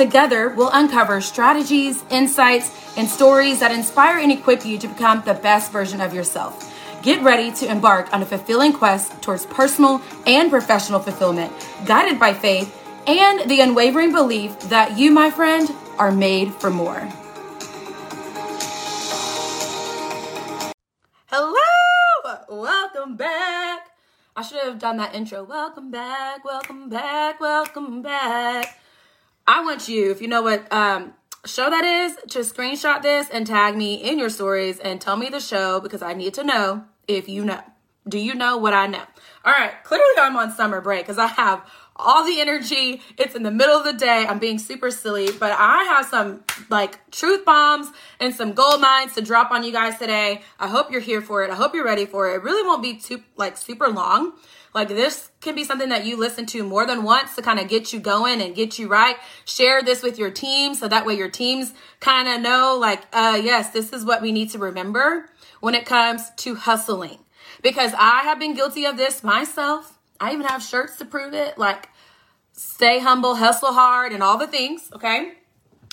Together, we'll uncover strategies, insights, and stories that inspire and equip you to become the best version of yourself. Get ready to embark on a fulfilling quest towards personal and professional fulfillment, guided by faith and the unwavering belief that you, my friend, are made for more. Hello! Welcome back. I should have done that intro. Welcome back, welcome back, welcome back. I want you, if you know what um, show that is, to screenshot this and tag me in your stories and tell me the show because I need to know if you know. Do you know what I know? All right, clearly I'm on summer break because I have all the energy. It's in the middle of the day. I'm being super silly, but I have some like truth bombs and some gold mines to drop on you guys today. I hope you're here for it. I hope you're ready for it. It really won't be too like super long. Like this can be something that you listen to more than once to kind of get you going and get you right. Share this with your team so that way your teams kind of know like, uh, yes, this is what we need to remember when it comes to hustling. Because I have been guilty of this myself. I even have shirts to prove it. Like, stay humble, hustle hard, and all the things, okay?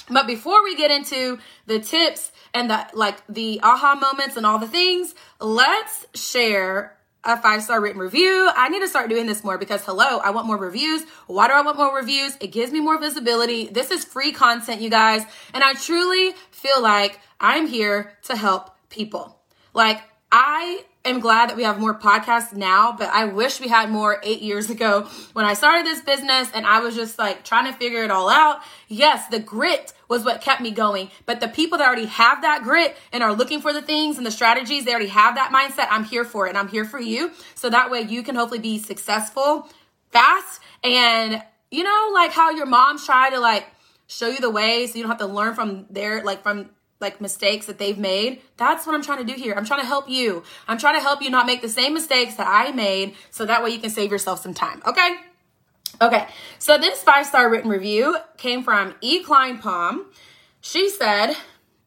But before we get into the tips and the like the aha moments and all the things, let's share a five star written review. I need to start doing this more because hello, I want more reviews. Why do I want more reviews? It gives me more visibility. This is free content, you guys. And I truly feel like I'm here to help people. Like I am glad that we have more podcasts now, but I wish we had more eight years ago when I started this business and I was just like trying to figure it all out. Yes, the grit was what kept me going, but the people that already have that grit and are looking for the things and the strategies, they already have that mindset. I'm here for it and I'm here for you. So that way you can hopefully be successful fast and you know, like how your moms try to like show you the way so you don't have to learn from their like from like mistakes that they've made. That's what I'm trying to do here. I'm trying to help you. I'm trying to help you not make the same mistakes that I made so that way you can save yourself some time. Okay? Okay. So this five-star written review came from E. Klein Palm. She said,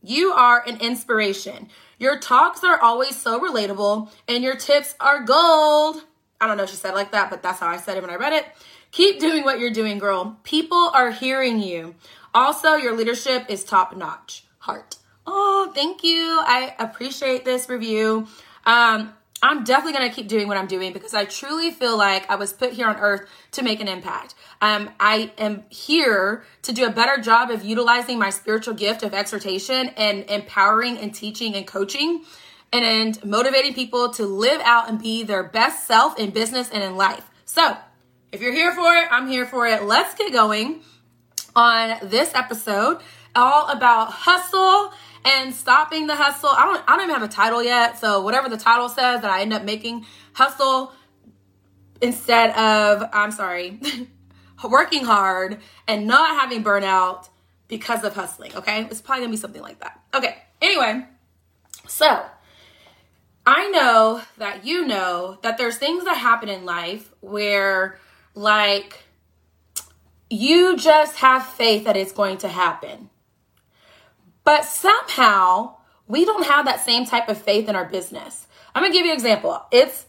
"You are an inspiration. Your talks are always so relatable and your tips are gold." I don't know if she said like that, but that's how I said it when I read it. Keep doing what you're doing, girl. People are hearing you. Also, your leadership is top notch. Heart. Oh, thank you. I appreciate this review. Um, I'm definitely going to keep doing what I'm doing because I truly feel like I was put here on earth to make an impact. Um, I am here to do a better job of utilizing my spiritual gift of exhortation and empowering and teaching and coaching and, and motivating people to live out and be their best self in business and in life. So, if you're here for it, I'm here for it. Let's get going on this episode all about hustle and stopping the hustle. I don't I don't even have a title yet, so whatever the title says that I end up making hustle instead of I'm sorry, working hard and not having burnout because of hustling, okay? It's probably going to be something like that. Okay. Anyway, so I know that you know that there's things that happen in life where like you just have faith that it's going to happen. But somehow we don't have that same type of faith in our business. I'm gonna give you an example. It's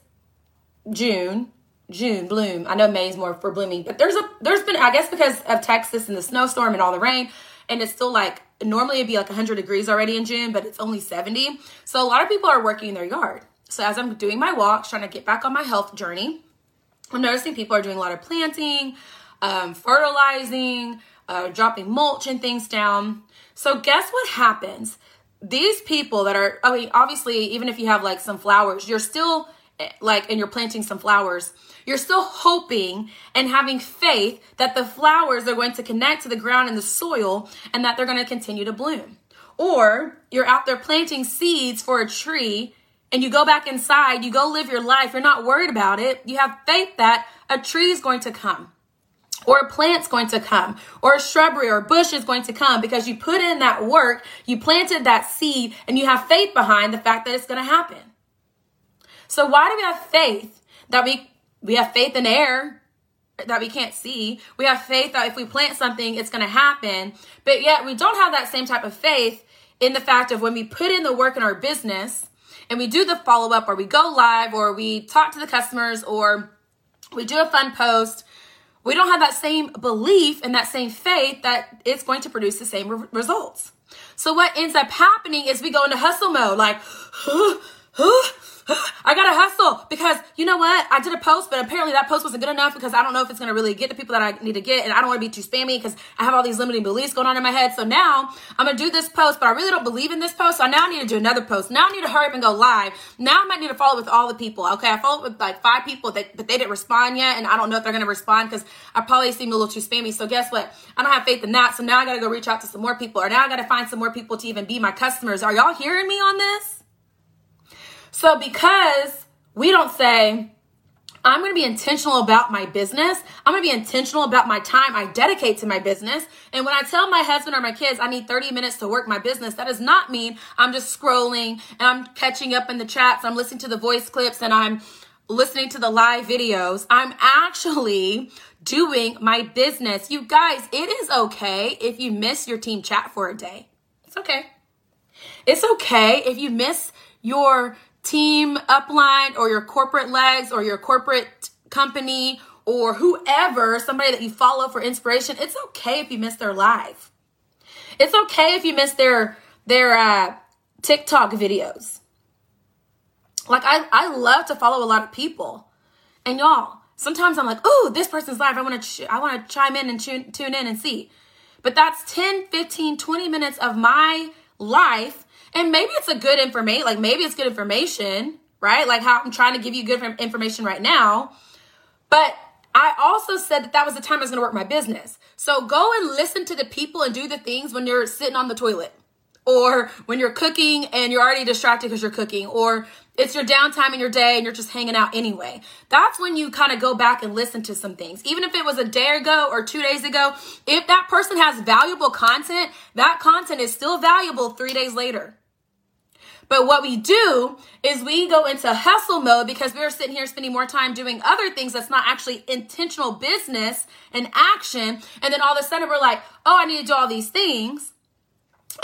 June, June, bloom. I know May is more for blooming, but there's a there's been I guess because of Texas and the snowstorm and all the rain, and it's still like normally it'd be like 100 degrees already in June, but it's only 70. So a lot of people are working in their yard. So as I'm doing my walks, trying to get back on my health journey, I'm noticing people are doing a lot of planting, um, fertilizing, uh, dropping mulch and things down. So guess what happens? These people that are, I mean, obviously, even if you have like some flowers, you're still eh, like, and you're planting some flowers, you're still hoping and having faith that the flowers are going to connect to the ground and the soil and that they're going to continue to bloom. Or you're out there planting seeds for a tree and you go back inside, you go live your life, you're not worried about it. You have faith that a tree is going to come. Or a plant's going to come, or a shrubbery or a bush is going to come because you put in that work, you planted that seed, and you have faith behind the fact that it's going to happen. So why do we have faith that we we have faith in air that we can't see? We have faith that if we plant something, it's going to happen, but yet we don't have that same type of faith in the fact of when we put in the work in our business and we do the follow up or we go live or we talk to the customers or we do a fun post we don't have that same belief and that same faith that it's going to produce the same re- results. So what ends up happening is we go into hustle mode, like, I gotta hustle because you know what? I did a post, but apparently that post wasn't good enough because I don't know if it's gonna really get the people that I need to get, and I don't want to be too spammy because I have all these limiting beliefs going on in my head. So now I'm gonna do this post, but I really don't believe in this post. So now I need to do another post. Now I need to hurry up and go live. Now I might need to follow with all the people. Okay, I followed with like five people, that, but they didn't respond yet, and I don't know if they're gonna respond because I probably seemed a little too spammy. So guess what? I don't have faith in that. So now I gotta go reach out to some more people, or now I gotta find some more people to even be my customers. Are y'all hearing me on this? So because we don't say, I'm going to be intentional about my business. I'm going to be intentional about my time I dedicate to my business. And when I tell my husband or my kids I need 30 minutes to work my business, that does not mean I'm just scrolling and I'm catching up in the chats. I'm listening to the voice clips and I'm listening to the live videos. I'm actually doing my business. You guys, it is okay if you miss your team chat for a day. It's okay. It's okay if you miss your team upline or your corporate legs or your corporate company or whoever, somebody that you follow for inspiration, it's okay if you miss their live. It's okay if you miss their their uh, TikTok videos. Like I, I love to follow a lot of people, and y'all. Sometimes I'm like, oh, this person's live. I want to, ch- I want to chime in and tune, tune in and see. But that's 10, 15, 20 minutes of my life and maybe it's a good information, like maybe it's good information, right? Like how I'm trying to give you good information right now. But I also said that that was the time I was going to work my business. So go and listen to the people and do the things when you're sitting on the toilet or when you're cooking and you're already distracted because you're cooking or it's your downtime in your day and you're just hanging out anyway. That's when you kind of go back and listen to some things. Even if it was a day ago or two days ago, if that person has valuable content, that content is still valuable three days later. But what we do is we go into hustle mode because we're sitting here spending more time doing other things that's not actually intentional business and action. And then all of a sudden we're like, oh, I need to do all these things.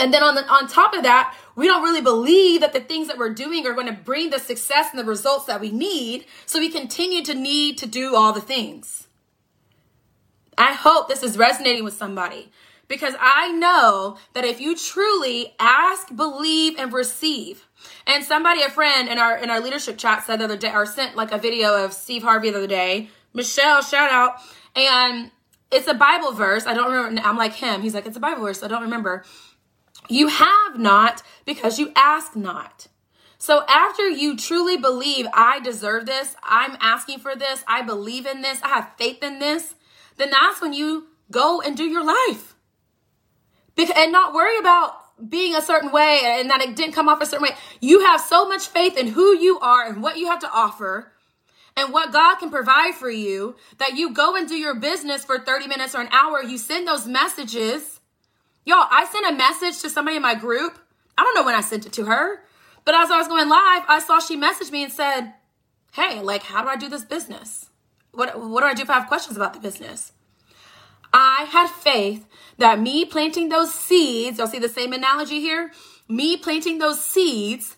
And then on the on top of that, we don't really believe that the things that we're doing are going to bring the success and the results that we need. So we continue to need to do all the things. I hope this is resonating with somebody because I know that if you truly ask, believe, and receive, and somebody, a friend in our in our leadership chat said the other day, or sent like a video of Steve Harvey the other day. Michelle, shout out, and it's a Bible verse. I don't remember. I'm like him. He's like, it's a Bible verse. I don't remember. You have not because you ask not. So after you truly believe I deserve this, I'm asking for this, I believe in this, I have faith in this, then that's when you go and do your life and not worry about being a certain way and that it didn't come off a certain way. You have so much faith in who you are and what you have to offer and what God can provide for you that you go and do your business for 30 minutes or an hour. You send those messages. Y'all, I sent a message to somebody in my group. I don't know when I sent it to her, but as I was going live, I saw she messaged me and said, Hey, like, how do I do this business? What, what do I do if I have questions about the business? I had faith that me planting those seeds, you'll see the same analogy here, me planting those seeds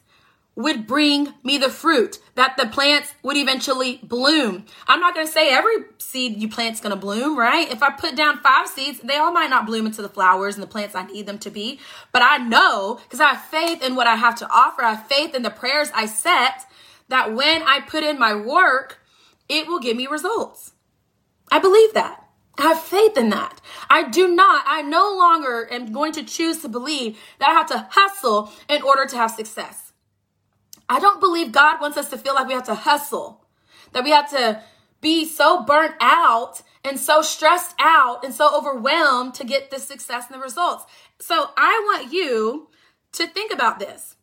would bring me the fruit, that the plants would eventually bloom. I'm not to say every seed you plant's to bloom, right? If I put down five seeds, they all might not bloom into the flowers and the plants I need them to be. But I know because I have faith in what I have to offer. I have faith in the prayers I set that when I put in my work, it will give me results. I believe that. Have faith in that. I do not, I no longer am going to choose to believe that I have to hustle in order to have success. I don't believe God wants us to feel like we have to hustle, that we have to be so burnt out and so stressed out and so overwhelmed to get the success and the results. So I want you to think about this.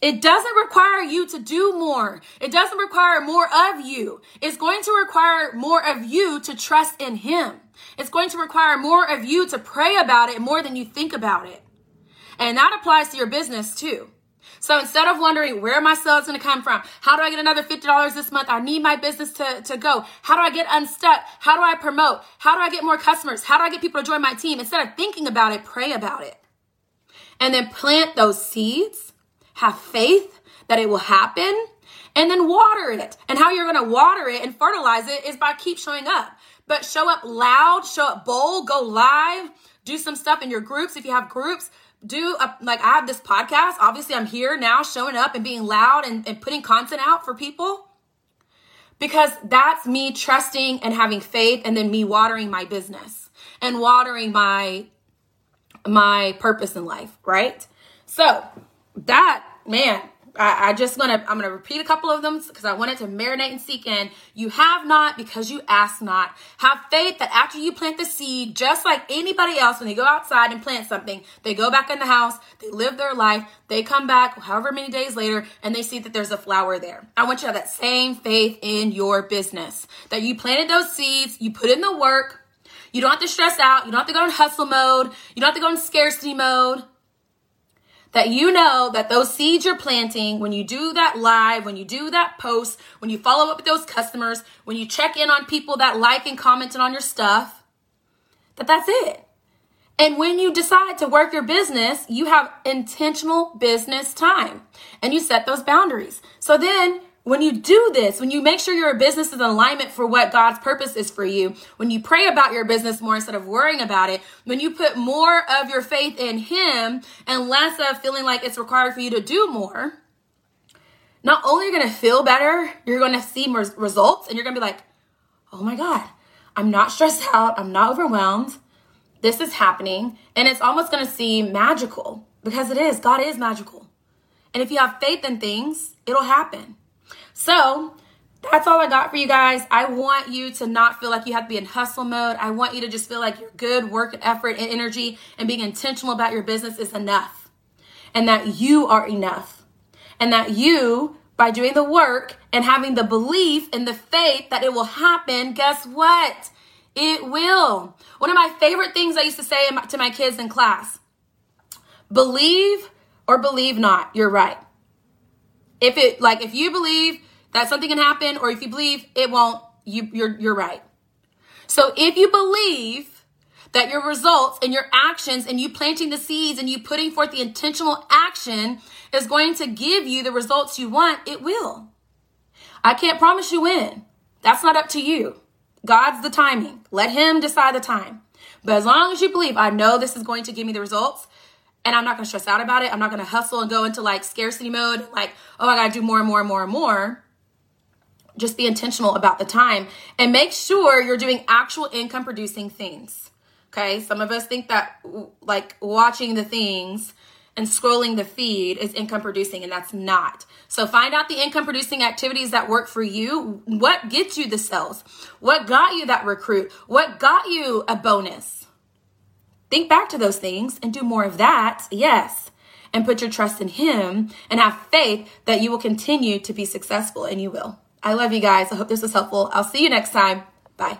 It doesn't require you to do more. It doesn't require more of you. It's going to require more of you to trust in Him. It's going to require more of you to pray about it more than you think about it. And that applies to your business too. So instead of wondering where my sales going to come from, how do I get another $50 this month? I need my business to, to go. How do I get unstuck? How do I promote? How do I get more customers? How do I get people to join my team? Instead of thinking about it, pray about it. And then plant those seeds, have faith that it will happen, and then water it. And how you're going to water it and fertilize it is by keep showing up. But show up loud, show up bold, go live, do some stuff in your groups if you have groups do a, like I have this podcast. Obviously, I'm here now showing up and being loud and, and putting content out for people because that's me trusting and having faith and then me watering my business and watering my my purpose in life, right? So that man, I, I just gonna I'm gonna repeat a couple of them because I wanted to marinate and seek in. You have not because you ask not. Have faith that after you plant the seed, just like anybody else, when they go outside and plant something, they go back in the house, they live their life, they come back however many days later, and they see that there's a flower there. I want you to have that same faith in your business. That you planted those seeds, you put in the work, you don't have to stress out, you don't have to go in hustle mode, you don't have to go in scarcity mode that you know that those seeds you're planting, when you do that live, when you do that post, when you follow up with those customers, when you check in on people that like and commented on your stuff, that that's it. And when you decide to work your business, you have intentional business time and you set those boundaries. So then when you do this, when you make sure your business is in alignment for what God's purpose is for you, when you pray about your business more instead of worrying about it, when you put more of your faith in Him and less of feeling like it's required for you to do more, not only are you going to feel better, you're going to see more results and you're going to be like, oh my God, I'm not stressed out. I'm not overwhelmed. This is happening. And it's almost going to seem magical because it is. God is magical. And if you have faith in things, it'll happen. So that's all I got for you guys. I want you to not feel like you have to be in hustle mode. I want you to just feel like your good work and effort and energy and being intentional about your business is enough. And that you are enough. And that you, by doing the work and having the belief and the faith that it will happen, guess what? It will. One of my favorite things I used to say to my kids in class believe or believe not, you're right. If it, like, if you believe that something can happen, or if you believe it won't, you, you're, you're right. So if you believe that your results and your actions and you planting the seeds and you putting forth the intentional action is going to give you the results you want, it will. I can't promise you when. That's not up to you. God's the timing. Let Him decide the time. But as long as you believe, I know this is going to give me the results, and I'm not going to stress out about it. I'm not going to hustle and go into like scarcity mode, like, oh, I got to do more and more and more and more just be intentional about the time and make sure you're doing actual income producing things. Okay. Some of us think that like watching the things and scrolling the feed is income producing, and that's not. So find out the income producing activities that work for you. What gets you the sales? What got you that recruit? What got you a bonus? Think back to those things and do more of that. Yes. And put your trust in Him and have faith that you will continue to be successful, and you will. I love you guys. I hope this was helpful. I'll see you next time. Bye.